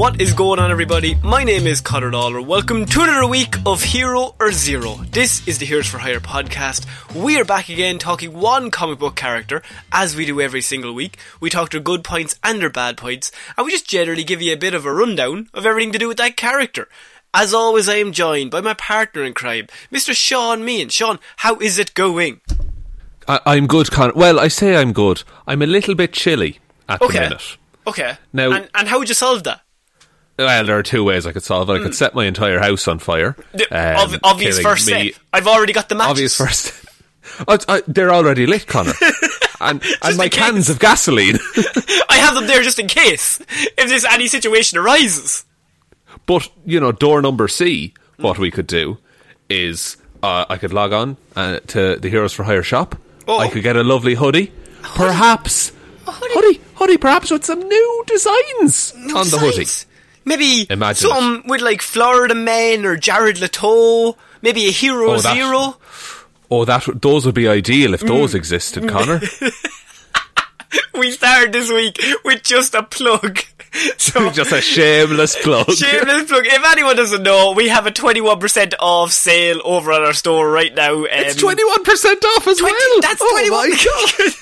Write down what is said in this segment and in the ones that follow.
What is going on, everybody? My name is Conor Lawler. Welcome to another week of Hero or Zero. This is the Heroes for Hire podcast. We are back again talking one comic book character, as we do every single week. We talk their good points and their bad points, and we just generally give you a bit of a rundown of everything to do with that character. As always, I am joined by my partner in crime, Mr. Sean Meehan. Sean, how is it going? I, I'm good, Conor. Well, I say I'm good. I'm a little bit chilly at Okay. the minute. Okay. Now- and, and how would you solve that? Well, there are two ways I could solve it. I could set my entire house on fire. Um, ob- obvious first me. step. I've already got the matches. Obvious first. Oh, it's- I- they're already lit, Connor. and and my in case. cans of gasoline. I have them there just in case if there's any situation arises. but you know, door number C. What we could do is uh, I could log on uh, to the Heroes for Hire shop. Oh. I could get a lovely hoodie, perhaps hoodie, hoodie, perhaps with some new designs on the hoodie. Maybe Imagine something with like Florida Man or Jared Leto. Maybe a Hero Oh, Zero. Oh, that those would be ideal if Mm. those existed, Connor. We started this week with just a plug. So Just a shameless plug. Shameless plug. If anyone doesn't know, we have a 21% off sale over at our store right now. Um, It's twenty one percent off as 20 well. That's oh 21 my god!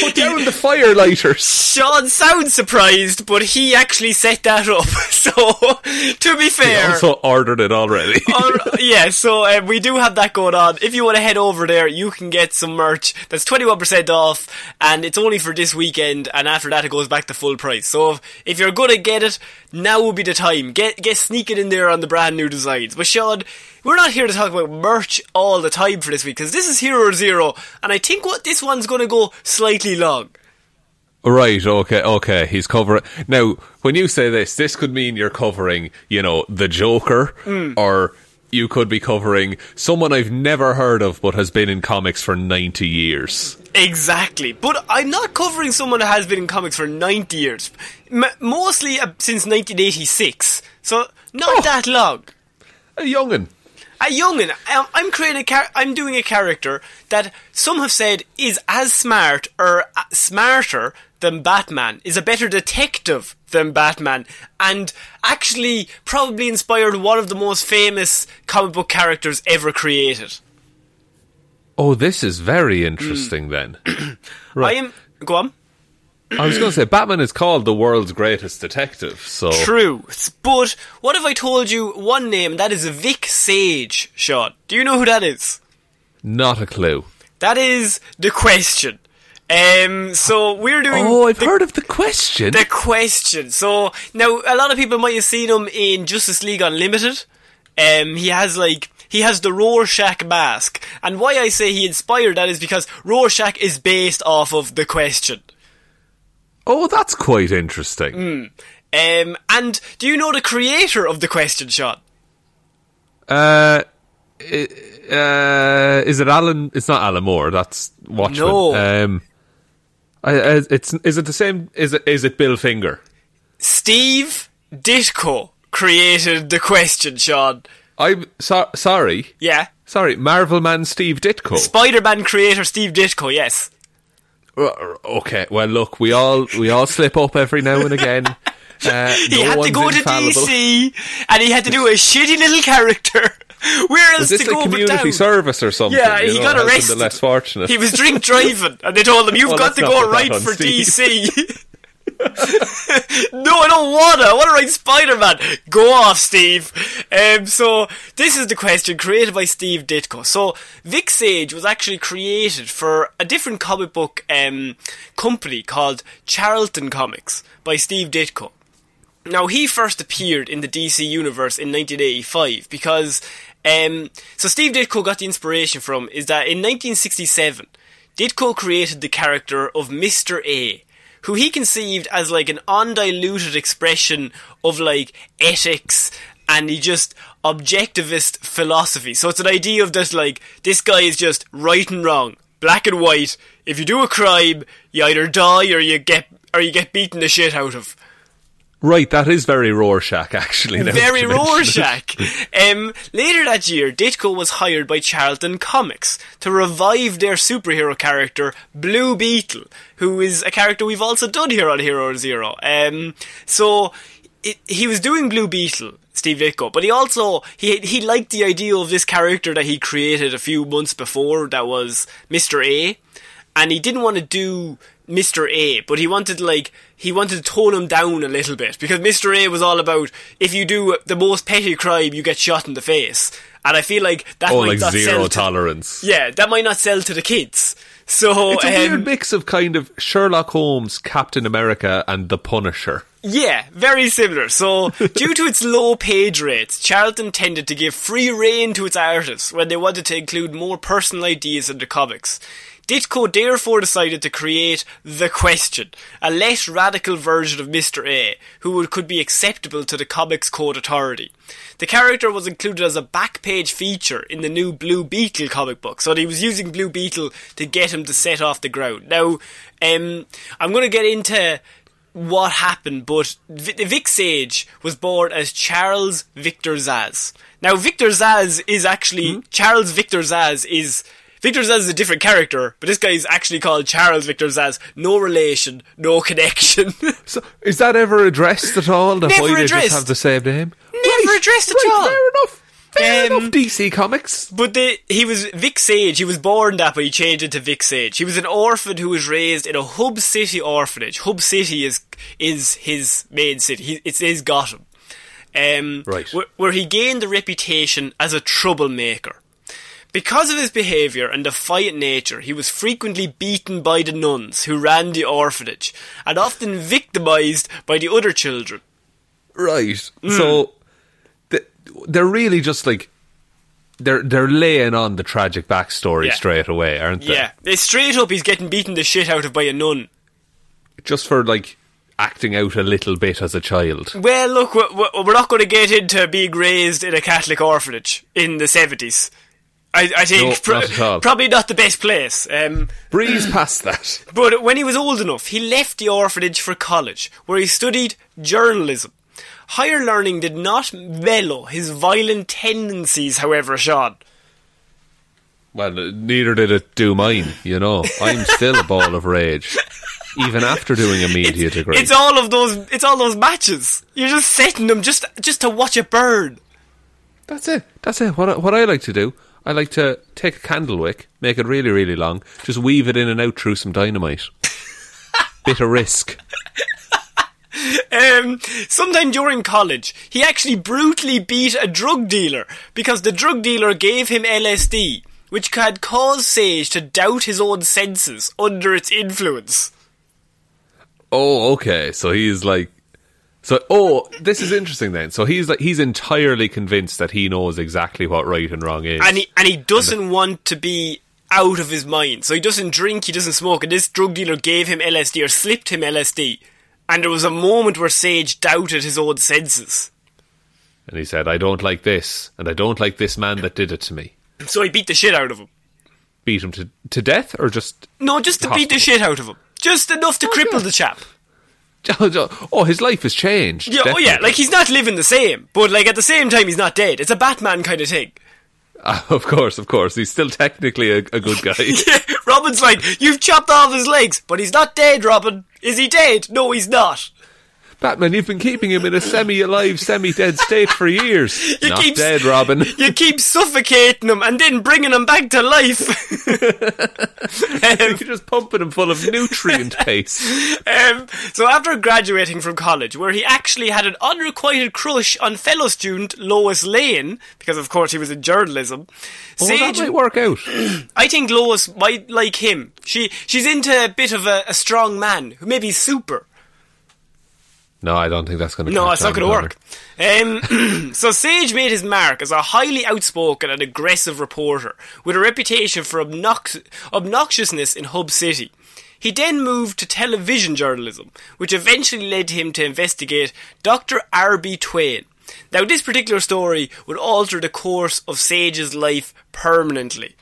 Put down the fire lighters. Sean sounds surprised, but he actually set that up. So, to be fair, also ordered it already. Right, yeah, so um, we do have that going on. If you want to head over there, you can get some merch that's 21% off, and it's only for this weekend, and after that it goes back to full price. So if, if you're going to get it, now would be the time. Get get sneaking in there on the brand new designs. But Sean, we're not here to talk about merch all the time for this week, because this is Hero Zero, and I think what this one's going to go slightly long. Right, okay, okay. He's covering. Now, when you say this, this could mean you're covering, you know, the Joker, Hmm. or you could be covering someone I've never heard of but has been in comics for 90 years. Exactly, but I'm not covering someone that has been in comics for 90 years, M- mostly uh, since 1986, so not Oh. that long. A youngin. A youngin, um, I'm creating a char- I'm doing a character that some have said is as smart or uh, smarter than Batman, is a better detective than Batman, and actually probably inspired one of the most famous comic book characters ever created. Oh, this is very interesting then. I am go on. I was going to say, Batman is called the world's greatest detective, so. True. But what if I told you one name? That is Vic Sage, Sean. Do you know who that is? Not a clue. That is the question. Um, so we're doing. Oh, I've the, heard of the question. the question. So now a lot of people might have seen him in Justice League Unlimited. Um, he has like he has the Rorschach mask, and why I say he inspired that is because Rorschach is based off of the question. Oh, that's quite interesting. Um, and do you know the creator of the question, Sean? Uh, uh, is it Alan? It's not Alan Moore. That's Watchmen. No. Um, I, it's is it the same? Is it is it Bill Finger? Steve Ditko created the question, Sean. I'm so, sorry. Yeah. Sorry, Marvel man Steve Ditko. Spider-Man creator Steve Ditko, yes. Uh, okay, well, look, we all we all slip up every now and again. Uh, He no had to go to. DC and he had to do a shitty little character. Where else Was this to go like community service or something? Yeah, he know, got arrested. The less fortunate. He was drink driving, and they told him, "You've Well, got to go right for Steve." DC." no, I don't wanna. I wanna write Spider Man. Go off, Steve. Um, so this is the question created by Steve Ditko. So Vic Sage was actually created for a different comic book um, company called Charlton Comics by Steve Ditko. Now, he first appeared in the DC universe in 1985 because, um, so Steve Ditko got the inspiration from is that in 1967, Ditko created the character of Mr. A, who he conceived as like an undiluted expression of like ethics and he just objectivist philosophy. So it's an idea of just like, this guy is just right and wrong, black and white. If you do a crime, you either die or you get, or you get beaten the shit out of. Right, that is very Rorschach, actually. Very. Rorschach. um, later that year, Ditko was hired by Charlton Comics to revive their superhero character, Blue Beetle, who is a character we've also done here on Hero Zero. Um, so, it, he was doing Blue Beetle, Steve Ditko, but he also, he, he liked the idea of this character that he created a few months before that was Mr. A, and he didn't want to do Mr. A, but he wanted like he wanted to tone him down a little bit because Mr. A was all about if you do the most petty crime, you get shot in the face, and I feel like that Oh, might like not zero sell to, tolerance. Yeah, that might not sell to the kids. So It's a um, weird mix of kind of Sherlock Holmes, Captain America, and The Punisher. Yeah, very similar. So, due to its low page rates, Charlton tended to give free rein to its artists when they wanted to include more personal ideas in the comics. Ditko therefore decided to create The Question, a less radical version of Mr. A, who could be acceptable to the Comics Code Authority. The character was included as a back page feature in the new Blue Beetle comic book, so he was using Blue Beetle to get him to set off the ground. Now, um, I'm going to get into what happened, but V- Vic Sage was born as Charles Victor Szasz. Now, Victor Zsasz is actually Charles Victor Szasz is Victor Zsasz is a different character, but this guy is actually called Charles Victor Szasz. No relation, no connection. So, is that ever addressed at all? The Never why they just have the same name? Never addressed at right, all. Fair enough. Fair Um, enough. DC Comics. But the, he was Vic Sage. He was born that, but he changed it to Vic Sage. He was an orphan who was raised in a Hub City orphanage. Hub City is is his main city. He, it's his Gotham. Um, Right. Where, where he gained the reputation as a troublemaker. Because of his behaviour and defiant nature, he was frequently beaten by the nuns who ran the orphanage, and often victimised by the other children. Right. Mm. So they're really just like they're they're laying on the tragic backstory Yeah. straight away, aren't they? Yeah, It's straight up, he's getting beaten the shit out of by a nun. Just for like acting out a little bit as a child. Well, look, we're, we're we're not going to get into being raised in a Catholic orphanage in the 70s. I, I think No, not probably not the best place. Um, Breeze past that. but when he was old enough, he left the orphanage for college, where he studied journalism. Higher learning did not mellow his violent tendencies, however, Sean. Well, neither did it do mine. You know, I'm still a ball of rage, even after doing a media degree. It's all of those. It's all those matches. You're just setting them just just to watch it burn. That's it. That's it. What I, what I like to do, I like to take a candle wick, make it really, really long, just weave it in and out through some dynamite. Bit of risk. Um, sometime during college, he actually brutally beat a drug dealer because the drug dealer gave him LSD, which had caused Sage to doubt his own senses under its influence. Oh, okay. So he's like, so oh, this is interesting then. So he's like, he's entirely convinced that he knows exactly what right and wrong is. And he, and he doesn't want to be out of his mind. So he doesn't drink, he doesn't smoke, and this drug dealer gave him LSD or slipped him LSD. And there was a moment where Sage doubted his own senses. And he said, I don't like this, and I don't like this man that did it to me. So he beat the shit out of him. Beat him to, to death, or just. No, just to beat the shit out of him. Just enough to cripple the chap. Oh, his life has changed. Yeah, oh yeah, like he's not living the same, but like at the same time he's not dead. It's a Batman kind of thing. Of course, of course. He's still technically a, a good guy. Yeah, Robin's like, you've chopped off his legs, but he's not dead, Robin. Is he dead? No, he's not. Batman, you've been keeping him in a semi-alive, semi-dead state for years. You Not keep- dead, Robin. You keep suffocating him and then bringing him back to life. You're just pumping him full of nutrient paste. Um, so after graduating from college, where he actually had an unrequited crush on fellow student Lois Lane, because of course he was in journalism, Oh, that might work out. I think Lois might like him. She she's into a bit of a, a strong man, who maybe super. No, I don't think that's going to. No, it's not going to work. Um, so Sage made his mark as a highly outspoken and aggressive reporter with a reputation for obnox- obnoxiousness in Hub City. He then moved to television journalism, which eventually led him to investigate Dr. R.B. Twain. Now, this particular story would alter the course of Sage's life permanently.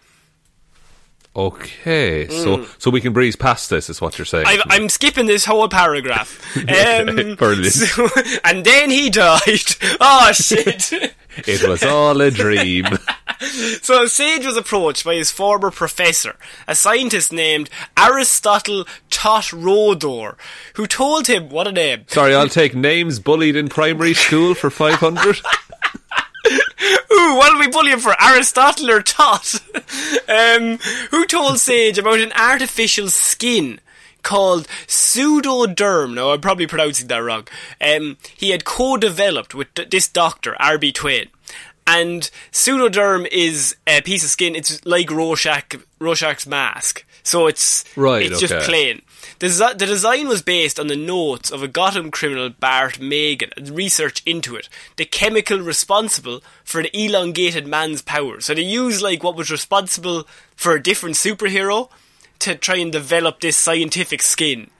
Okay, so so we can breeze past this, is what you're saying. I've, I'm skipping this whole paragraph. Um, brilliant. so- and then he died. Oh, shit. it was all a dream. So Sage was approached by his former professor, a scientist named Aristotle Tot Rodor, who told him what a name. Sorry, I'll take names bullied in primary school for 500. Ooh, what are we bullying for? Aristotle or Tot? um, who told Sage about an artificial skin called pseudoderm. Now, I'm probably pronouncing that wrong. Um, he had co-developed with d- this doctor, R.B. Twain. And pseudoderm is a piece of skin. It's like Rorschach, Rorschach's mask. So it's Right, It's just plain. The, the design was based on the notes of a Gotham criminal Bart Magan and research into it. The chemical responsible for an elongated man's powers. So they used like what was responsible for a different superhero to try and develop this scientific skin.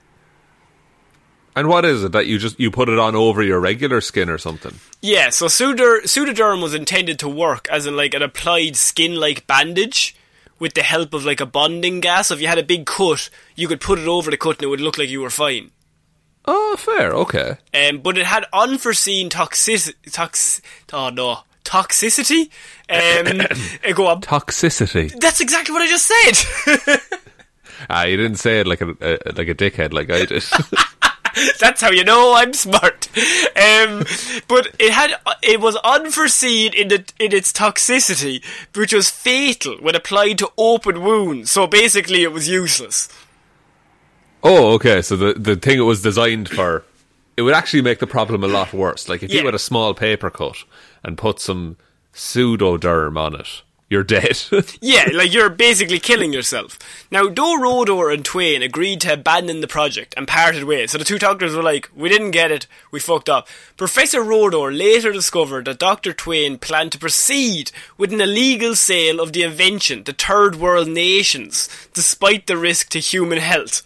and what is it that you just you put it on over your regular skin or something? Yeah, so pseudo- pseudoderm was intended to work as in like an applied skin-like bandage with the help of like a bonding gas. If you had a big cut, you could put it over the cut and it would look like you were fine. Oh, fair. Okay. Um, but it had unforeseen toxic tox oh no toxicity. Um, go on. Toxicity. That's exactly what I just said. Ah, you didn't say it like a, a like a dickhead like I did. That's how you know I'm smart. Um, but it had it was unforeseen in the in its toxicity, which was fatal when applied to open wounds. So basically, it was useless. oh, okay. So the the thing it was designed for, it would actually make the problem a lot worse. Like if Yeah. you had a small paper cut and put some pseudoderm on it, you're dead. Yeah, like you're basically killing yourself. Now, though Rodor and Twain agreed to abandon the project and parted ways, so the two doctors were like, we didn't get it, we fucked up. Professor Rodor later discovered that Dr. Twain planned to proceed with an illegal sale of the invention to third world nations, despite the risk to human health.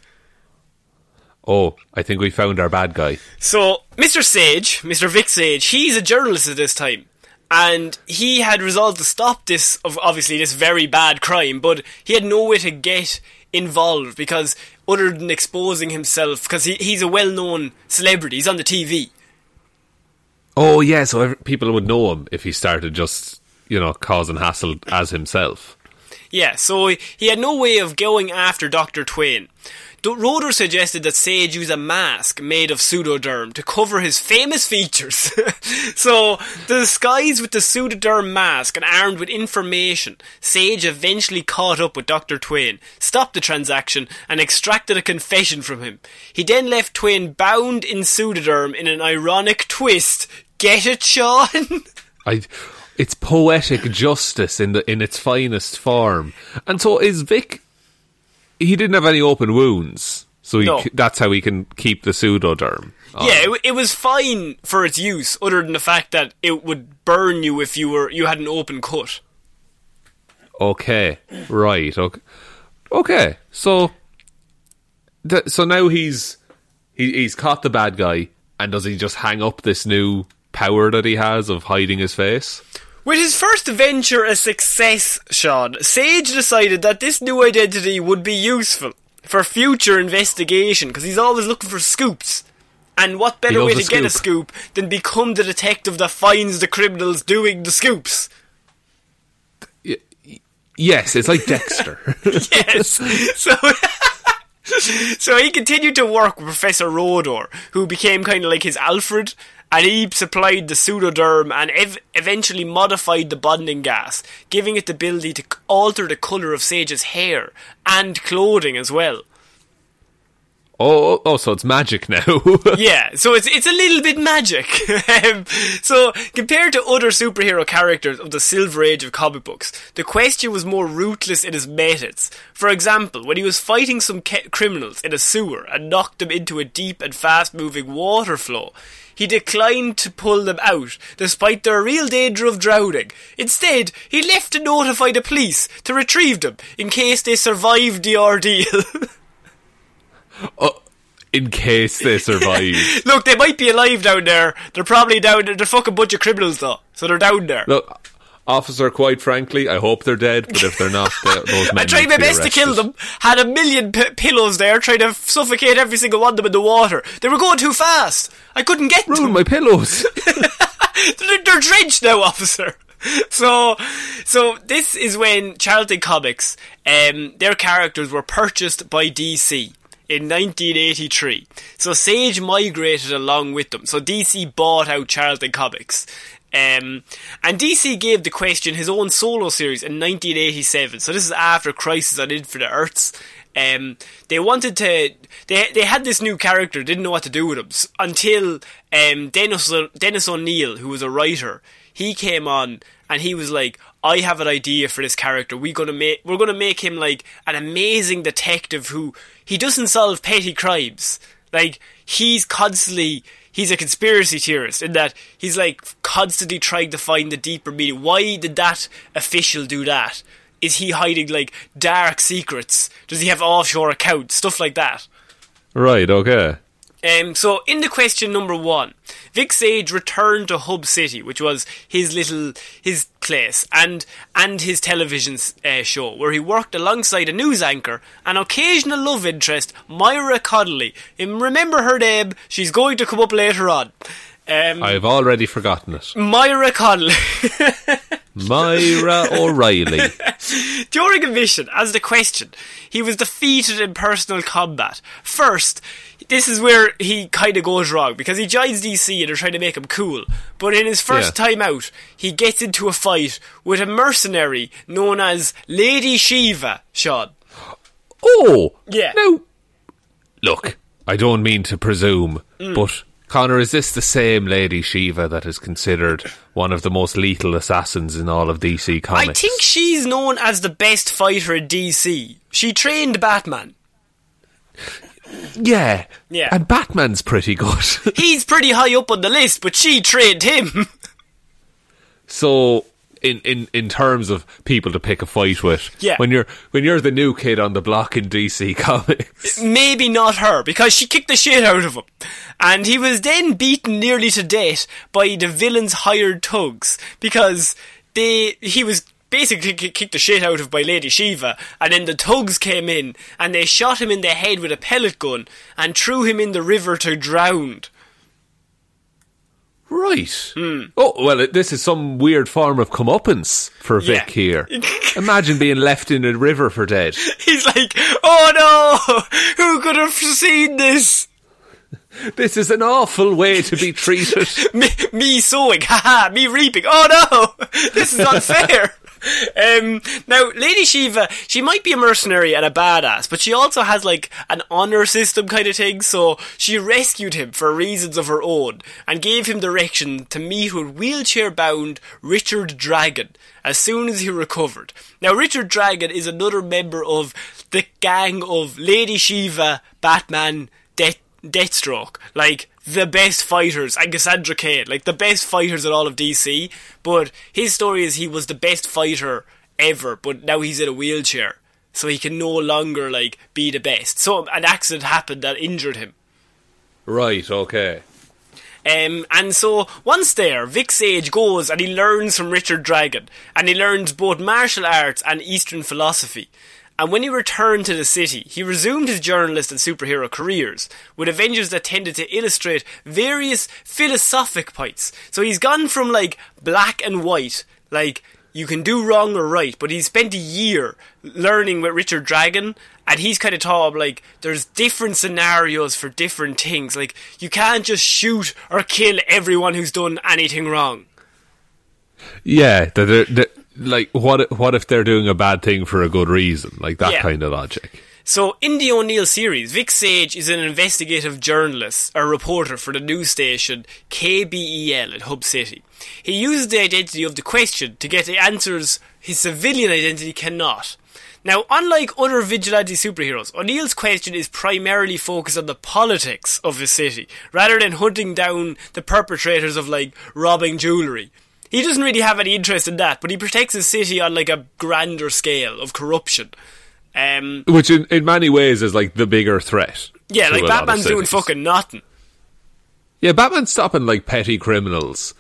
oh, I think we found our bad guy. So, Mr. Sage, Mr. Vic Sage, he's a journalist at this time. And he had resolved to stop this, obviously this very bad crime, but he had no way to get involved because, other than exposing himself, because he, he's a well known celebrity, he's on the TV. Oh yeah, so every, people would know him if he started just you know causing hassle as himself. Yeah, so he, had no way of going after Dr. Twain. Rodor suggested that Sage use a mask made of pseudoderm to cover his famous features. so, disguised with the pseudoderm mask and armed with information, Sage eventually caught up with Dr. Twain, stopped the transaction, and extracted a confession from him. He then left Twain bound in pseudoderm in an ironic twist. Get it, Sean? I, it's poetic justice in the in its finest form. And so is Vic. He didn't have any open wounds, so he, No. that's how he can keep the pseudoderm. on. Yeah, it, it was fine for its use, other than the fact that it would burn you if you were you had an open cut. Okay. Right. Okay. Okay. So. Th- so now he's he, he's caught the bad guy, and does he just hang up this new power that he has of hiding his face. With his first venture a success, Sean, Sage decided that this new identity would be useful for future investigation because he's always looking for scoops. And what better way to a get a scoop. scoop than become the detective that finds the criminals doing the scoops? Yes, it's like Dexter. yes. So, so he continued to work with Professor Rodor, who became kind of like his Alfred, and he supplied the pseudoderm and ev- eventually modified the bonding gas, giving it the ability to alter the colour of Sage's hair and clothing as well. oh, oh, oh, so it's magic now. Yeah, so it's it's a little bit magic. um, so compared to other superhero characters of the Silver Age of comic books, the Question was more ruthless in his methods. For example, when he was fighting some ca- criminals in a sewer and knocked them into a deep and fast-moving water flow, he declined to pull them out, despite their real danger of drowning. Instead, he left to notify the police to retrieve them in case they survived the ordeal. Oh, in case they survive. Look, they might be alive down there. They're probably down there. They're fucking bunch of criminals, though. So they're down there. Look, officer, quite frankly, I hope they're dead, but if they're not, they, those men I tried my be best to kill them. Had a million p- pillows there, trying to suffocate every single one of them in the water. They were going too fast. I couldn't get Ruin them. my pillows. they're, they're drenched now, officer. So, so this is when Charlton Comics, um, their characters were purchased by DC in 1983. So Sage migrated along with them. So DC bought out Charlton Comics. Um, and DC gave the question his own solo series in 1987. So this is after Crisis on Infinite Earths. Um, they wanted to. They they had this new character, didn't know what to do with him until um, Dennis Dennis O'Neill, who was a writer, he came on and he was like, "I have an idea for this character. We're gonna make we're gonna make him like an amazing detective who he doesn't solve petty crimes. Like he's constantly." He's a conspiracy theorist in that he's like constantly trying to find the deeper meaning. Why did that official do that? Is he hiding like dark secrets? Does he have offshore accounts? Stuff like that. right, okay. Um, so, in the question number one, Vic Sage returned to Hub City, which was his little his place, and and his television uh, show, where he worked alongside a news anchor, an occasional love interest, Myra Connolly. And remember her name; she's going to come up later on. Um, I've already forgotten it. Myra Connolly. Myra O'Reilly. During a mission, as the question, he was defeated in personal combat. First, this is where he kind of goes wrong because he joins DC and they're trying to make him cool. But in his first Yeah. time out, he gets into a fight with a mercenary known as Lady Shiva. Sean, Oh! Yeah. Now, look, I don't mean to presume, Mm. but Connor, is this the same Lady Shiva that is considered one of the most lethal assassins in all of DC Comics? I think she's known as the best fighter in DC. She trained Batman. Yeah. Yeah. And Batman's pretty good. He's pretty high up on the list, but she trained him. so. In, in, in terms of people to pick a fight with, Yeah. when you're when you're the new kid on the block in DC Comics, maybe not her because she kicked the shit out of him. And he was then beaten nearly to death by the villain's hired thugs because they he was basically kicked the shit out of by Lady Shiva and then the thugs came in and they shot him in the head with a pellet gun and threw him in the river to drown. right? Hmm. Oh well, this is some weird form of comeuppance for Vic Yeah. here. Imagine being left in a river for dead. He's like, "Oh no! Who could have seen this?" This is an awful way to be treated. me, me sowing, haha, me reaping. Oh no, this is unfair. Um, now, Lady Shiva, she might be a mercenary and a badass, but she also has like an honor system kind of thing. So she rescued him for reasons of her own and gave him direction to meet with wheelchair-bound Richard Dragon as soon as he recovered. Now, Richard Dragon is another member of the gang of Lady Shiva, Batman, Death. Deathstroke, like the best fighters, and Cassandra Cain, like the best fighters in all of DC. But his story is he was the best fighter ever, but now he's in a wheelchair, so he can no longer like be the best. So an accident happened that injured him. right, okay. Um, and so once there, Vic Sage goes and he learns from Richard Dragon, and he learns both martial arts and Eastern philosophy. And when he returned to the city, he resumed his journalist and superhero careers with Avengers that tended to illustrate various philosophic points. So he's gone from like black and white, like you can do wrong or right, but he spent a year learning with Richard Dragon, and he's kind of taught like there's different scenarios for different things. Like you can't just shoot or kill everyone who's done anything wrong. Yeah, that they're, they're- like what? if- What if they're doing a bad thing for a good reason? Like that Yeah. kind of logic. So, in the O'Neill series, Vic Sage is an investigative journalist, a reporter for the news station KBEL in Hub City. He uses the identity of the question to get the answers his civilian identity cannot. Now, unlike other vigilante superheroes, O'Neill's question is primarily focused on the politics of the city, rather than hunting down the perpetrators of, like, robbing jewellery. He doesn't really have any interest in that, but he protects his city on, like, a grander scale of corruption. Um, Which in, in many ways is like the bigger threat. Yeah, like Batman's doing fucking nothing. Yeah, Batman's stopping like petty criminals,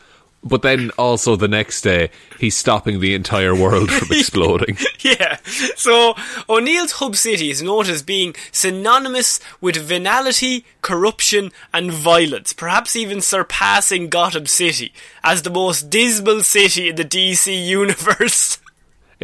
but then also the next day he's stopping the entire world from exploding. Yeah. So O'Neill's Hub City is noted as being synonymous with venality, corruption, and violence, perhaps even surpassing Gotham City as the most dismal city in the DC universe.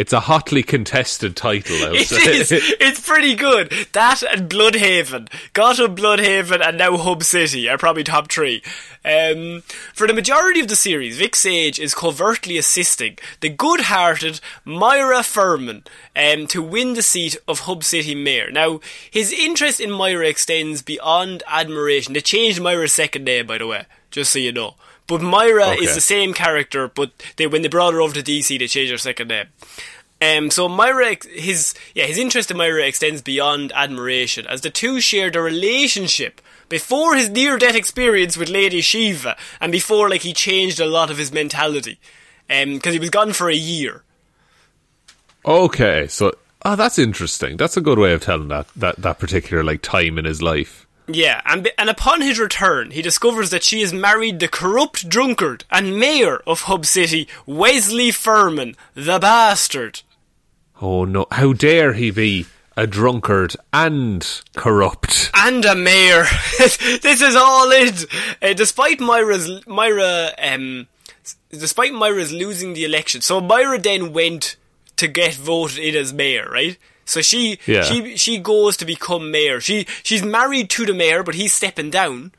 It's a hotly contested title, I It is. It's pretty good. That and Blüdhaven. Gotham, Blüdhaven, and now Hub City are probably top three. Um, for the majority of the series, Vic Sage is covertly assisting the good-hearted Myra Fermin um, to win the seat of Hub City Mayor. Now, his interest in Myra extends beyond admiration. They changed Myra's second name, by the way, just so you know. But Myra is the same character, but they when they brought her over to DC, they changed her second name. Um, so Myra, his yeah, his interest in Myra extends beyond admiration, as the two shared a relationship before his near-death experience with Lady Shiva, and before like he changed a lot of his mentality, because he was gone for a year. okay, so oh, that's interesting. That's a good way of telling that that that particular like time in his life. Yeah, and be- and upon his return, he discovers that she has married the corrupt drunkard and mayor of Hub City, Wesley Fermin, the bastard. Oh no! How dare he be a drunkard and corrupt? and a mayor. this is all it. Uh, despite Myra's Myra, um, despite Myra's losing the election, so Myra then went to get voted in as mayor, right? So she Yeah. she she goes to become mayor. She she's married to the mayor, but he's stepping down.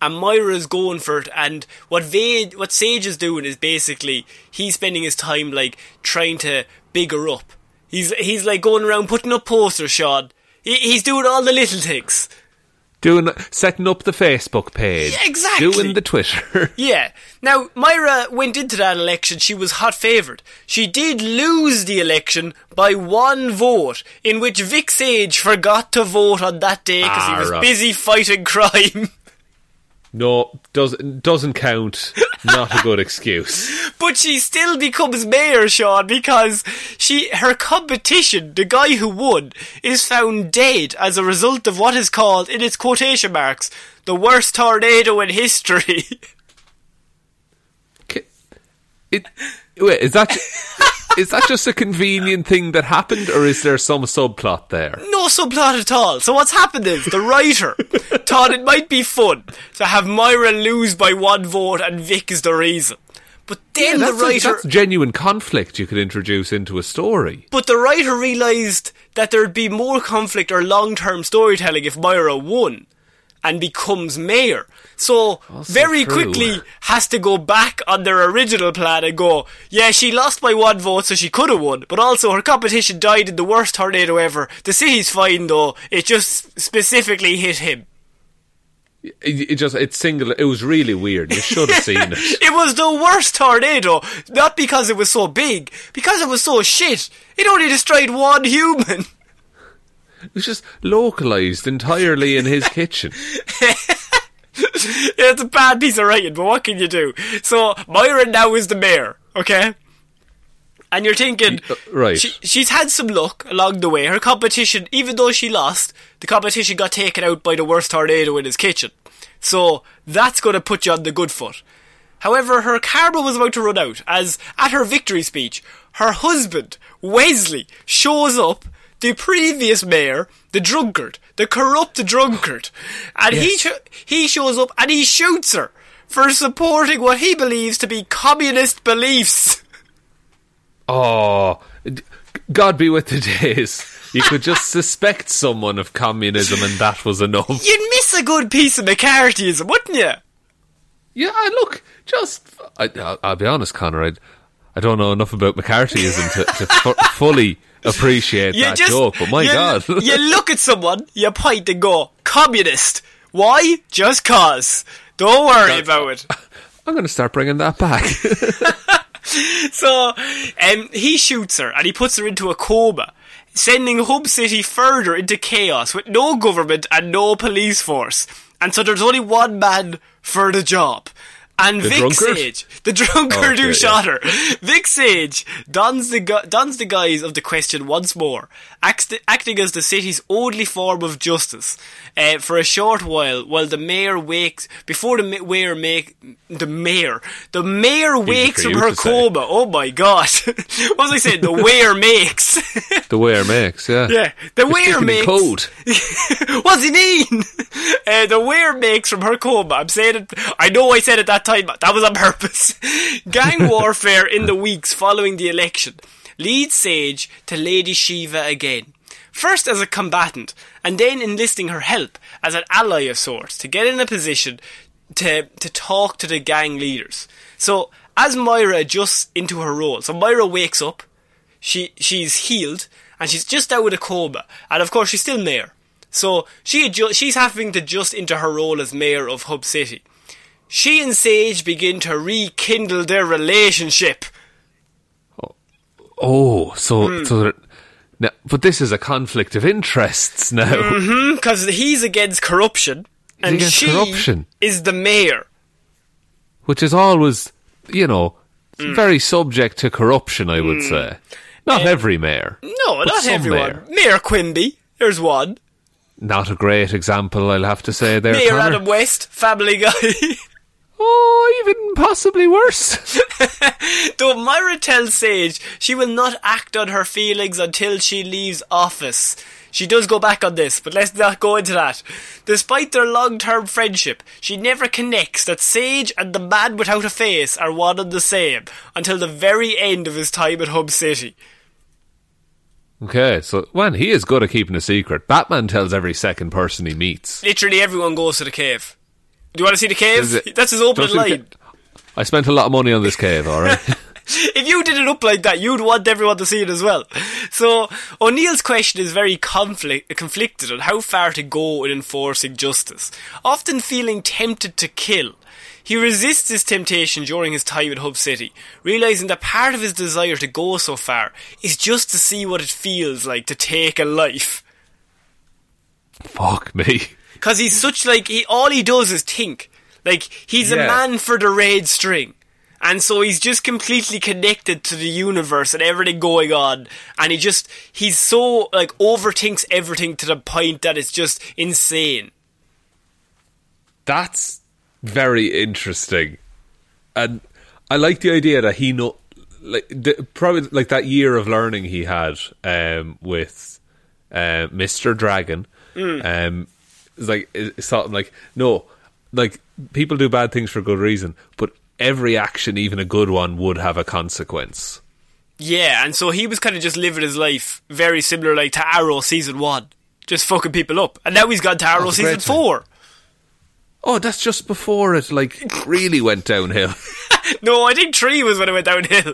And Myra's going for it, and what Va- what Sage is doing is basically he's spending his time like trying to big her up. He's he's like going around putting up posters, Sean. He, he's doing all the little things. Doing setting up the Facebook page, Yeah, exactly. Doing the Twitter. Yeah. Now, Myra went into that election, she was hot favoured. She did lose the election by one vote, in which Vic Sage forgot to vote on that day because he Ah, was right. busy fighting crime. no, doesn't doesn't count. Not a good excuse. but she still becomes mayor, Sean, because she her competition, the guy who won, is found dead as a result of what is called, in its quotation marks, the worst tornado in history. It, wait, is that is that just a convenient thing that happened, or is there some subplot there? no subplot at all. So what's happened is the writer thought it might be fun to have Myra lose by one vote and Vic is the reason. But then the that's, a- writer that's genuine conflict you could introduce into a story. but the writer realised that there'd be more conflict or long term storytelling if Myra won and becomes mayor. So very true. quickly has to go back on their original plan and go, yeah, she lost by one vote, so she could have won, but also her competition died in the worst tornado ever. The city's fine though; it just specifically hit him. It, it just it's single. It was really weird. You should have seen it. It was the worst tornado, not because it was so big, because it was so shit. It only destroyed one human. It was just localized entirely in his kitchen. it's a bad piece of writing, but what can you do? So Myra now is the mayor, okay? And you're thinking, Uh, right. She, she's had some luck along the way. Her competition, even though she lost, the competition got taken out by the worst tornado in his kitchen. So that's going to put you on the good foot. However, her karma was about to run out as, at her victory speech, her husband, Wesley, shows up, the previous mayor, the drunkard, the corrupt drunkard, and he, sh- he shows up and he shoots her for supporting what he believes to be communist beliefs. Oh, God be with the days. You could just suspect someone of communism, and that was enough. You'd miss a good piece of McCarthyism, wouldn't you? Yeah, look, just I, I'll, I'll be honest, Connor. I, don't know enough about McCarthyism to, to fu- fully appreciate You that just, joke. But my you, God, you look at someone, you point and go, communist. Why? Just cause. Don't worry about it. I'm going to start bringing that back. So, um, he shoots her and he puts her into a coma, sending Hub City further into chaos with no government and no police force. And so there's only one man for the job. And The Vic drunkard? Sage, the drunkard Oh, who okay, shot her, Vic Sage dons the gu- dons the guise of the question once more, act- acting as the city's only form of justice uh, for a short while, while the mayor wakes before the mayor make the mayor the mayor wakes from her to say. coma. Oh my god! what was I saying? The wear makes. the wear makes, yeah. yeah, the wear makes. code. What's he mean? Uh, the wear makes from her coma. I'm saying it. I know I said it that time. but That was on purpose. Gang warfare in the weeks following the election leads Sage to Lady Shiva again. First as a combatant, and then enlisting her help as an ally of sorts to get in a position to to talk to the gang leaders. So as Myra adjusts into her role, so Myra wakes up, she she's healed and she's just out of a coma, and of course she's still mayor. So she adju- she's having to adjust into her role as mayor of Hub City. She and Sage begin to rekindle their relationship. Oh, so Hmm. so. Now, but this is a conflict of interests now. because he's against corruption, and against she corruption. is the mayor. which is always, you know, Hmm. very subject to corruption, I would say. Not every mayor. No, not everyone. mayor. Mayor Quimby, there's one. Not a great example, I'll have to say there. Mayor Connor. Adam West, Family Guy. Oh, even possibly worse. Though Myra tells Sage she will not act on her feelings until she leaves office. She does go back on this, but let's not go into that. Despite their long term friendship, she never connects that Sage and the man without a face are one and the same until the very end of his time at Hub City. okay, so, man, he is good at keeping a secret. Batman tells every second person he meets. Literally everyone goes to the cave. Do you want to see the cave? That's his opening line. I spent a lot of money on this cave, alright? if you did it up like that, you'd want everyone to see it as well. So O'Neill's question is very conflict, conflicted on how far to go in enforcing justice, often feeling tempted to kill. He resists this temptation during his time in Hub City, realizing that part of his desire to go so far is just to see what it feels like to take a life. Fuck me. Cause he's such like he all he does is think. Like he's a man for the red string. And so he's just completely connected to the universe and everything going on. And he just he's so like overthinks everything to the point that it's just insane. That's very interesting, and I like the idea that he know, like the, probably like that year of learning he had um, with uh, Mister Dragon. Um, it's like it's something like no, like people do bad things for good reason, but every action, even a good one, would have a consequence. Yeah, and so he was kind of just living his life very similar like to Arrow season one. Just fucking people up. And now he's gone to Arrow That's season thing. four. Oh, that's just before it like really went downhill. No, I think three was when it went downhill.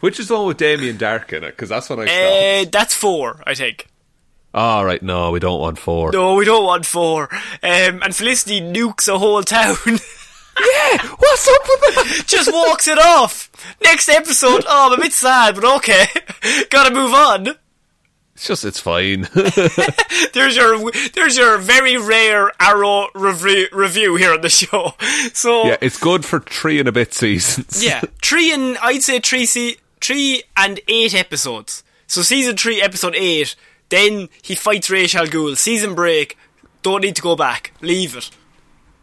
Which is the one with Damien Darhk in it? Because that's when I stopped. Uh, that's four, I think. All right, no, we don't want four. No, we don't want four. Um, and Felicity nukes a whole town. Yeah, what's up with that? Just walks it off. Next episode, oh, I'm a bit sad, but okay. Gotta move on. It's just, it's fine. There's your, there's your very rare Arrow review, review here on the show. So, yeah, it's good for three and a bit seasons. yeah, three and, I'd say three, se- three and eight episodes. So season three, episode eight, then he fights Ra's al Ghul. Season break, don't need to go back. Leave it.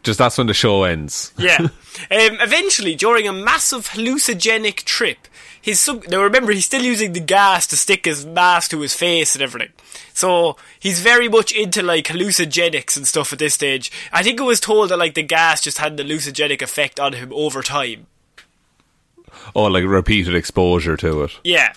just that's when the show ends. Yeah. um, eventually, during a massive hallucinogenic trip, his sub- now remember he's still using the gas to stick his mask to his face and everything. So he's very much into like hallucinogenics and stuff at this stage. I think it was told that like the gas just had an hallucinogenic effect on him over time. Oh, like repeated exposure to it. Yeah.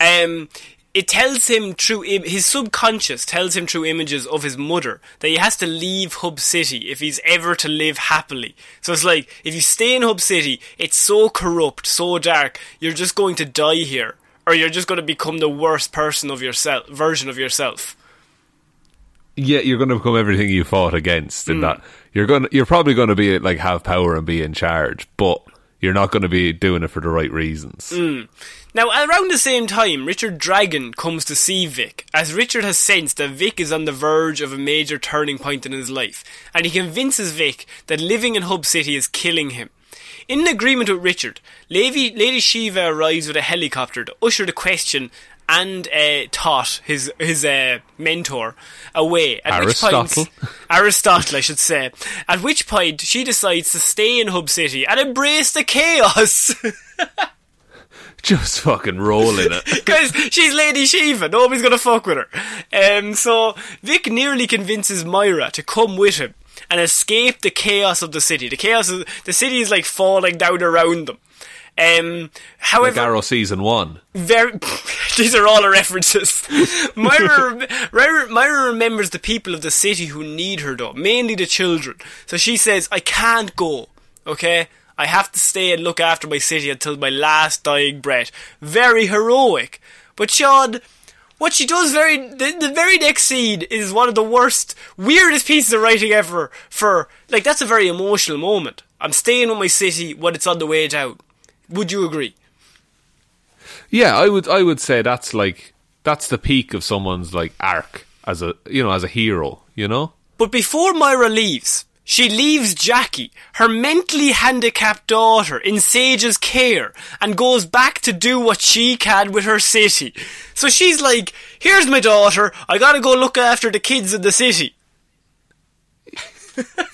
Um, it tells him through Im- his subconscious tells him through images of his mother that he has to leave Hub City if he's ever to live happily. So it's like if you stay in Hub City, it's so corrupt, so dark, you're just going to die here, or you're just going to become the worst person of yourself, version of yourself. Yeah, you're going to become everything you fought against. In mm. that you're going, to, you're probably going to be like have power and be in charge, but you're not going to be doing it for the right reasons. Mm. Now, around the same time, Richard Dragon comes to see Vic, as Richard has sensed that Vic is on the verge of a major turning point in his life, and he convinces Vic that living in Hub City is killing him. In agreement with Richard, Lady, Lady Shiva arrives with a helicopter to usher the question and uh, Tot, his his uh, mentor, away. At Aristotle. Which point, Aristotle, I should say. At which point, she decides to stay in Hub City and embrace the chaos. Just fucking roll in it. Because she's Lady Shiva, nobody's gonna fuck with her. Um, so Vic nearly convinces Myra to come with him and escape the chaos of the city. The chaos of the city is like falling down around them. Um, however, Arrow season one. very these are all her references. Myra, Myra, Myra remembers the people of the city who need her though, mainly the children. So she says, "I can't go. Okay, I have to stay and look after my city until my last dying breath." Very heroic, but Sean. What she does very the, the very next scene is one of the worst, weirdest pieces of writing ever. For like that's a very emotional moment. I'm staying with my city when it's on the way down. Would you agree? Yeah, I would. I would say that's like that's the peak of someone's like arc as a you know as a hero. You know. But before Myra leaves, she leaves Jackie, her mentally handicapped daughter, in Sage's care and goes back to do what she can with her city. So she's like, here's my daughter, I gotta go look after the kids in the city.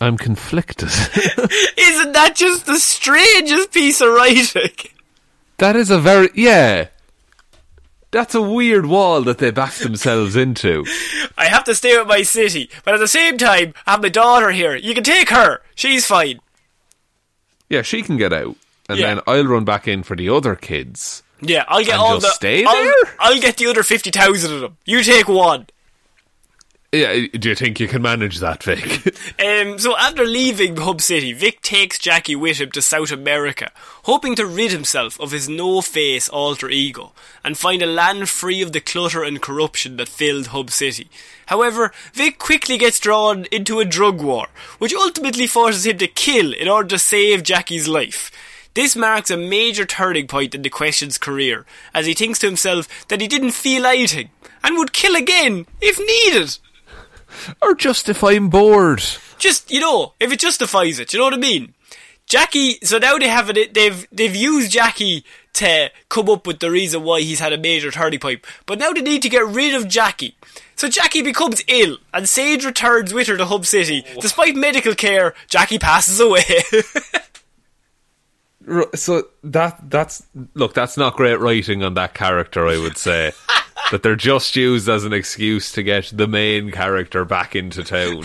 I'm conflicted. Isn't that just the strangest piece of writing? that is a very yeah. That's a weird wall that they backed themselves into. I have to stay with my city, but at the same time, I have my daughter here. You can take her. She's fine. Yeah, she can get out, and Yeah. then I'll run back in for the other kids. Yeah, I'll get all the. stay I'll, there? I'll get the other 50,000 of them. You take one. Yeah, do you think you can manage that, Vic? Um, so after leaving Hub City, Vic takes Jackie with him to South America, hoping to rid himself of his no-face alter ego and find a land free of the clutter and corruption that filled Hub City. However, Vic quickly gets drawn into a drug war, which ultimately forces him to kill in order to save Jackie's life. This marks a major turning point in the Question's career, as he thinks to himself that he didn't feel anything, and would kill again, if needed. Or just if I'm bored? just you know, if it justifies it, you know what I mean? Jackie. So now they have it. They've they've used Jackie to come up with the reason why he's had a major turning point, but now they need to get rid of Jackie. So Jackie becomes ill, and Sage returns with her to Hub City. Oh. Despite medical care, Jackie passes away. So that that's look, that's not great writing on that character. I would say that they're just used as an excuse to get the main character back into town.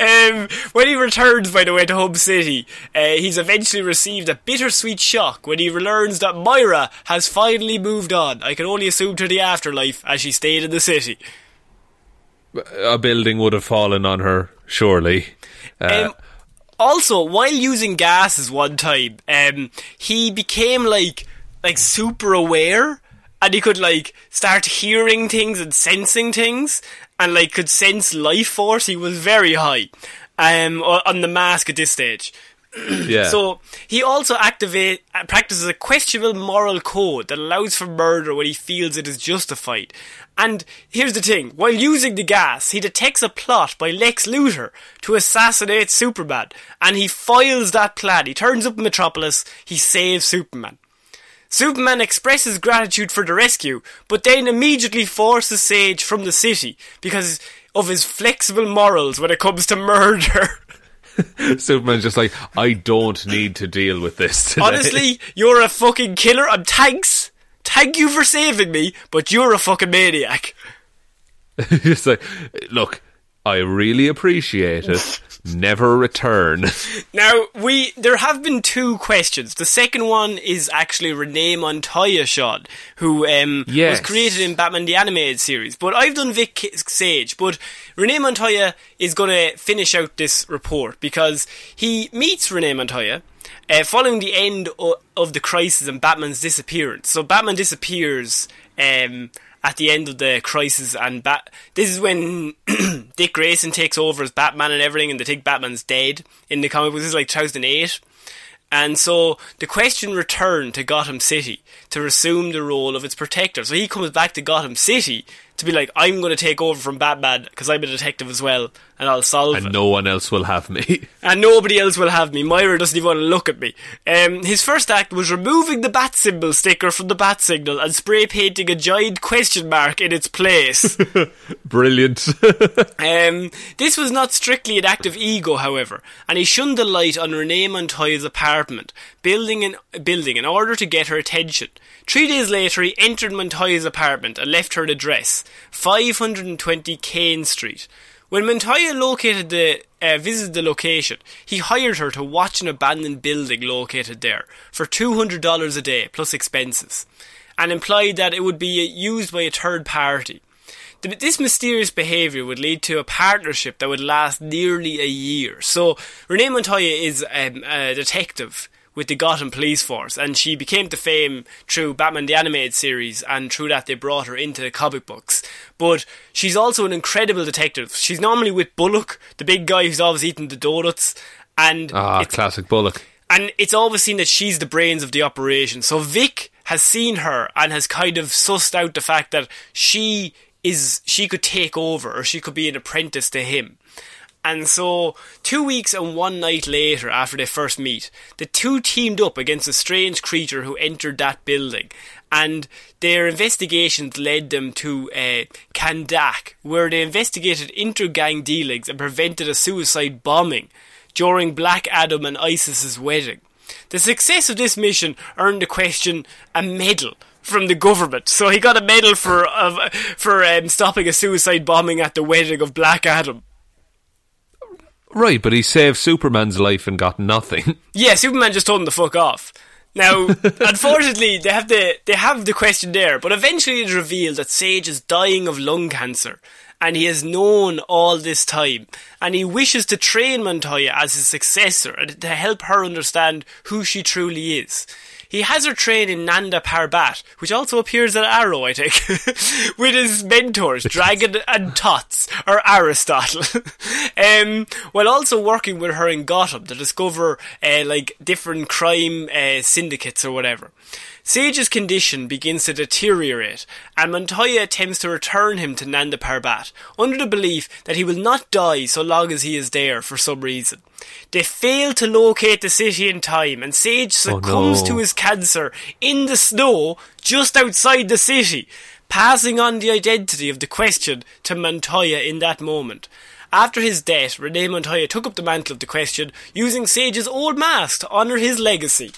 um, when he returns, by the way, to Hub City, uh, he's eventually received a bittersweet shock when he learns that Myra has finally moved on. I can only assume to the afterlife, as she stayed in the city. a building would have fallen on her, surely. Uh, Um, also, while using gases one time, um, he became like like super aware, and he could like start hearing things and sensing things, and like could sense life force. He was very high, um, on the mask at this stage. yeah. So he also activate uh, practices a questionable moral code that allows for murder when he feels it is justified. And here's the thing: while using the gas, he detects a plot by Lex Luthor to assassinate Superman, and he foils that plan. He turns up in Metropolis. He saves Superman. Superman expresses gratitude for the rescue, but then immediately forces Sage from the city because of his flexible morals when it comes to murder. Superman's just like, I don't need to deal with this. Today. Honestly, you're a fucking killer. I'm thanks, thank you for saving me, but you're a fucking maniac. it's like, look, I really appreciate it. Never return. Now we there have been two questions. The second one is actually Renee Montoya, Sean, who um, Yes. was created in Batman the Animated Series. But I've done Vic Sage. But Renee Montoya is going to finish out this report because he meets Renee Montoya. Uh, following the end o- of the crisis and Batman's disappearance. So Batman disappears um, at the end of the crisis, and Bat- this is when Dick Grayson takes over as Batman and everything, and they think Batman's dead in the comic books. This is like 2008. And so the question returned to Gotham City to resume the role of its protector. So he comes back to Gotham City to be like, I'm going to take over from Batman because I'm a detective as well and I'll solve it and no one else will have me. and nobody else will have me. Myra doesn't even want to look at me. Um, his first act was removing the bat symbol sticker from the bat signal and spray painting a giant question mark in its place. Brilliant. um, this was not strictly an act of ego, however, and he shunned the light on Renee Montoya's apartment, building in, building in order to get her attention. Three days later, he entered Montoya's apartment and left her an address, 520 Kane Street. When Montoya located the uh, visited the location, he hired her to watch an abandoned building located there for two hundred dollars a day plus expenses, and implied that it would be used by a third party. This mysterious behaviour would lead to a partnership that would last nearly a year. So Renee Montoya is um, a detective with the Gotham Police Force, and she became to fame through Batman the Animated Series, and through that they brought her into the comic books. But she's also an incredible detective. She's normally with Bullock, the big guy who's always eating the donuts, and ah, classic Bullock. and it's always seen that she's the brains of the operation. So Vic has seen her and has kind of sussed out the fact that she is she could take over or she could be an apprentice to him. And so, two weeks and one night later, after they first meet, the two teamed up against a strange creature who entered that building. And their investigations led them to uh, Kahndaq, where they investigated inter-gang dealings and prevented a suicide bombing during Black Adam and Isis's wedding. The success of this mission earned the question a medal from the government. So he got a medal for of, for um, stopping a suicide bombing at the wedding of Black Adam. Right, but he saved Superman's life and got nothing. Yeah, Superman just told him to fuck off. Now, unfortunately, they have the they have the question there, but eventually it's revealed that Sage is dying of lung cancer, and he has known all this time, and he wishes to train Montoya as his successor and to help her understand who she truly is. He has her train in Nanda Parbat, which also appears at Arrow, I think, with his mentors, Dragon and Tots, or Aristotle, um, while also working with her in Gotham to discover, uh, like, different crime uh, syndicates or whatever. Sage's condition begins to deteriorate, and Montoya attempts to return him to Nanda Parbat, under the belief that he will not die so long as he is there for some reason. They fail to locate the city in time, and Sage oh, succumbs no. to his cancer in the snow just outside the city, passing on the identity of the question to Montoya in that moment. After his death, Renee Montoya took up the mantle of the question, using Sage's old mask to honour his legacy.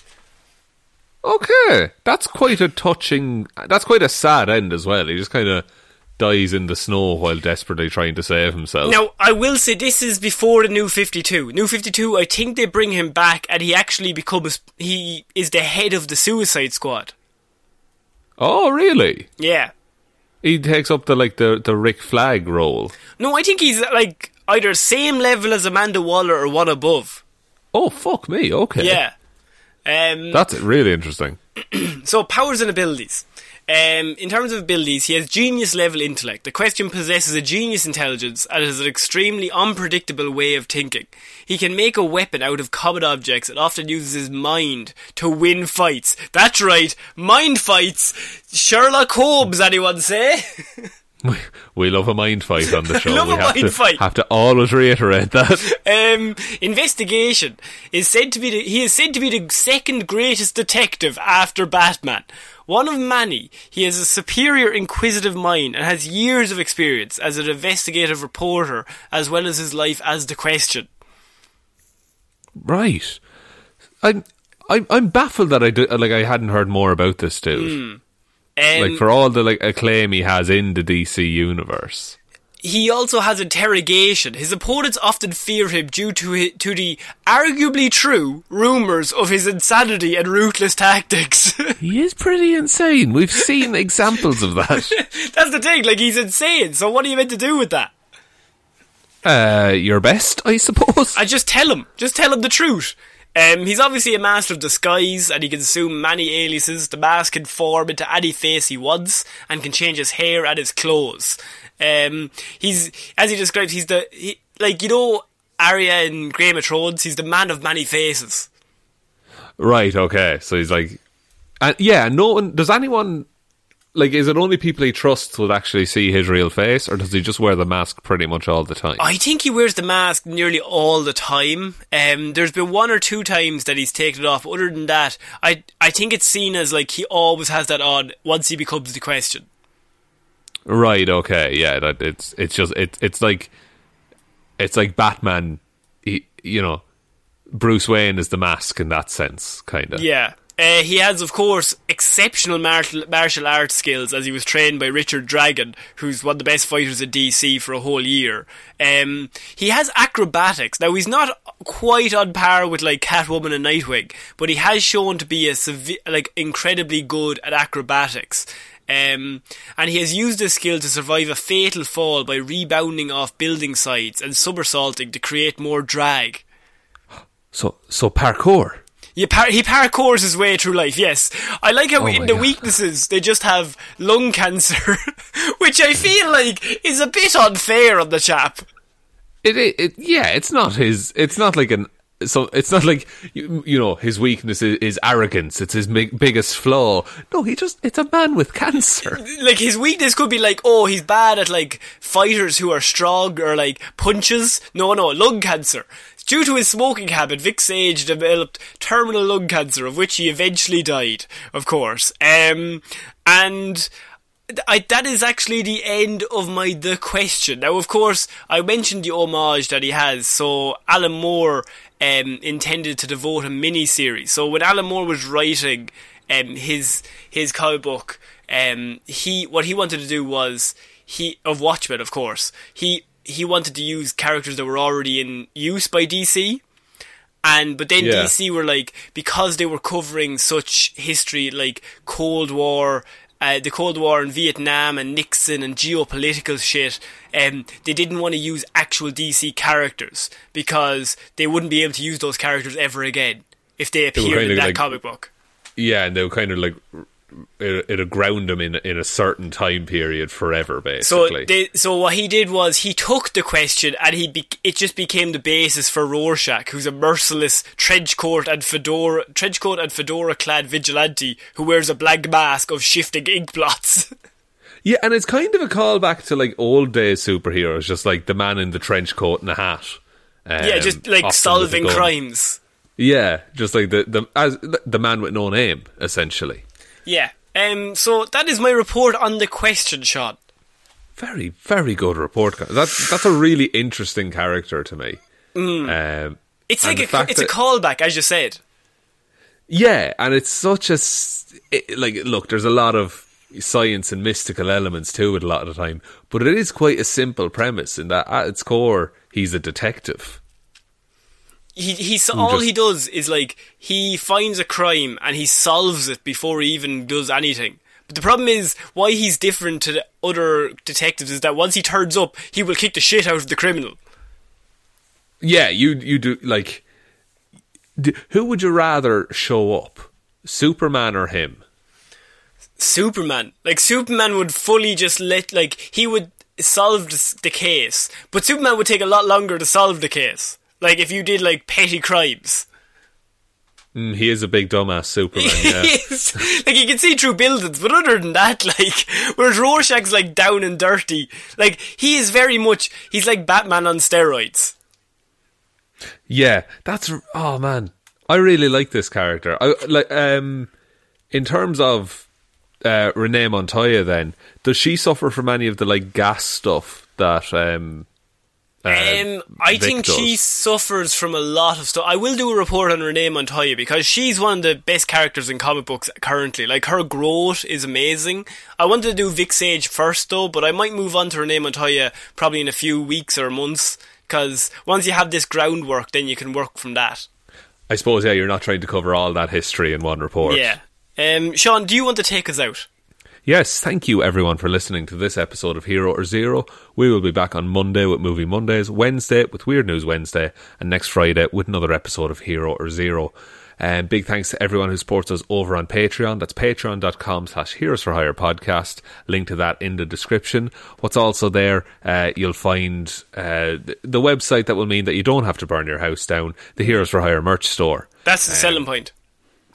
Okay, that's quite a touching. That's quite a sad end as well. He just kind of dies in the snow while desperately trying to save himself. Now, I will say this is before the New 52. New 52, I think they bring him back and he actually becomes, he is the head of the Suicide Squad. Oh, really? Yeah. He takes up the like the the Rick Flag role. No, I think he's like either same level as Amanda Waller or one above. Oh, fuck me. Okay. Yeah. Um, That's really interesting. So powers and abilities. Um, in terms of abilities, he has genius level intellect. The question possesses a genius intelligence and has an extremely unpredictable way of thinking. He can make a weapon out of common objects and often uses his mind to win fights. That's right, mind fights. Sherlock Holmes, anyone say? We, we love a mind fight on the show. love we a have mind to, fight. Have to always reiterate that. um, investigation is said to be the, he is said to be the second greatest detective after Batman. One of many, he has a superior inquisitive mind and has years of experience as an investigative reporter as well as his life as the question. Right. I'm I'm I'm baffled that I do, like I hadn't heard more about this dude. Um, like for all the like acclaim he has in the DC universe. He also has interrogation. His opponents often fear him due to hi to the arguably true rumors of his insanity and ruthless tactics. He is pretty insane. We've seen examples of that. That's the thing. Like he's insane. So what are you meant to do with that? Uh, your best, I suppose. I just tell him. Just tell him the truth. Um, he's obviously a master of disguise, and he can assume many aliases. The mask can form into any face he wants, and can change his hair and his clothes. Um, he's, as he describes, he's the he, like you know Arya in Game of Thrones. He's the man of many faces. Right. Okay. So he's like, and yeah. No one. Does anyone like? Is it only people he trusts would actually see his real face, or does he just wear the mask pretty much all the time? I think he wears the mask nearly all the time. Um, there's been one or two times that he's taken it off. Other than that, I I think it's seen as like he always has that on once he becomes the question. Right. Okay. Yeah. That it's it's just it, it's like it's like Batman. He, you know, Bruce Wayne is the mask in that sense, kind of. Yeah. Uh, he has, of course, exceptional martial, martial arts skills as he was trained by Richard Dragon, who's one of the best fighters in DC for a whole year. Um, he has acrobatics. Now, he's not quite on par with like Catwoman and Nightwing, but he has shown to be a like incredibly good at acrobatics. Um, and he has used this skill to survive a fatal fall by rebounding off building sides and somersaulting to create more drag. So so parkour. You par- he parkours his way through life, yes. I like how Oh in the God. weaknesses they just have lung cancer, which I feel like is a bit unfair on the chap. It, it, it yeah, it's not his. It's not like an. So it's not like you, you know his weakness is, is arrogance. It's his big, biggest flaw. No, he just it's a man with cancer. Like his weakness could be like, oh, he's bad at like fighters who are strong or like punches. No, no, lung cancer. Due to his smoking habit, Vic Sage developed terminal lung cancer, of which he eventually died, of course. Um, and I, that is actually the end of my the question. Now, of course, I mentioned the homage that he has. So Alan Moore um, intended to devote a mini series. So when Alan Moore was writing um, his his comic book, um, he what he wanted to do was he of Watchmen, of course. He he wanted to use characters that were already in use by DC. And but then Yeah. DC were like because they were covering such history like Cold War, uh, the Cold War and Vietnam and Nixon and geopolitical shit. Um, they didn't want to use actual DC characters because they wouldn't be able to use those characters ever again if they appeared kinda in that like- comic book. yeah, and they were kind of like it, it'll ground him in in a certain time period forever, So basically. they, so what he did was he took the question and he be, it just became the basis for Rorschach, who's a merciless trench coat and fedora trench coat and fedora clad vigilante who wears a black mask of shifting ink blots. yeah, and it's kind of a callback to like old days superheroes, just like the man in the trench coat and a hat. yeah, Um, just like often with a solving crimes. Yeah, just like the the as the man with no name, essentially. Yeah. Um. So that is my report on the question, Sean. Very, very good report. That's that's a really interesting character to me. Um, It's like a it's a callback, as you said. yeah, and it's such a it, like look. There's a lot of science and mystical elements to it a lot of the time, but it is quite a simple premise in that at its core, he's a detective. He he's all just- he does is like he finds a crime and he solves it before he even does anything. But the problem is why he's different to the other detectives is that once he turns up, he will kick the shit out of the criminal. Yeah, you you do like. D- who would you rather show up, Superman or him? Superman, like Superman would fully just let like he would solve the case, but Superman would take a lot longer to solve the case. Like if you did like petty crimes. Mm, he is a big dumbass Superman. Yeah. Yes. like you can see through buildings, but other than that, like whereas Rorschach's like down and dirty, like he is very much he's like Batman on steroids. Yeah, that's oh man, I really like this character. I like um, in terms of uh, Renee Montoya, then does she suffer from any of the like gas stuff that? Um, uh, Um, I Vic think she suffers from a lot of stuff. I will do a report on Renee Montoya because she's one of the best characters in comic books currently. Like her growth is amazing. I wanted to do Vic Sage first though, but I might move on to Renee Montoya probably in a few weeks or months because once you have this groundwork, then you can work from that. I suppose yeah, you're not trying to cover all that history in one report. Yeah. Um, Sean, do you want to take us out? Yes, thank you everyone for listening to this episode of Hero or Zero. We will be back on Monday with Movie Mondays, Wednesday with Weird News Wednesday, and next Friday with another episode of Hero or Zero. And big thanks to everyone who supports us over on Patreon. That's patreon.com slash heroes for hire podcast. Link to that in the description. What's also there, uh, you'll find uh, the the website that will mean that you don't have to burn your house down, the Heroes for Hire merch store. That's the selling point.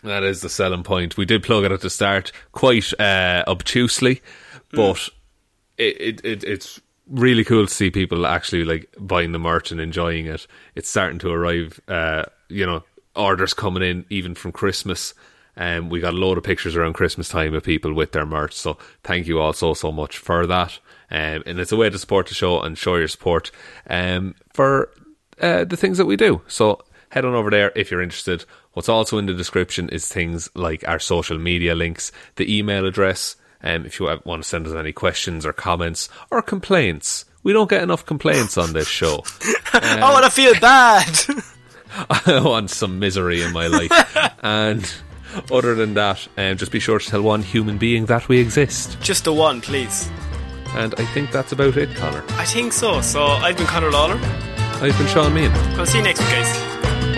That is the selling point. We did plug it at the start quite uh, obtusely, but it, it, it it's really cool to see people actually like buying the merch and enjoying it. It's starting to arrive. Uh, you know, orders coming in even from Christmas. Um, we got a load of pictures around Christmas time of people with their merch. So thank you all so so much for that. Um, and it's a way to support the show and show your support um, for uh, the things that we do. So head on over there if you're interested. What's also in the description is things like our social media links, the email address, um, if you want to send us any questions or comments or complaints. We don't get enough complaints on this show. I want to feel bad. I want some misery in my life. and other than that, um, just be sure to tell one human being that we exist. Just the one, please. And I think that's about it, Connor. I think so. So I've been Connor Lawler. I've been Sean Mean. I'll see you next week, guys.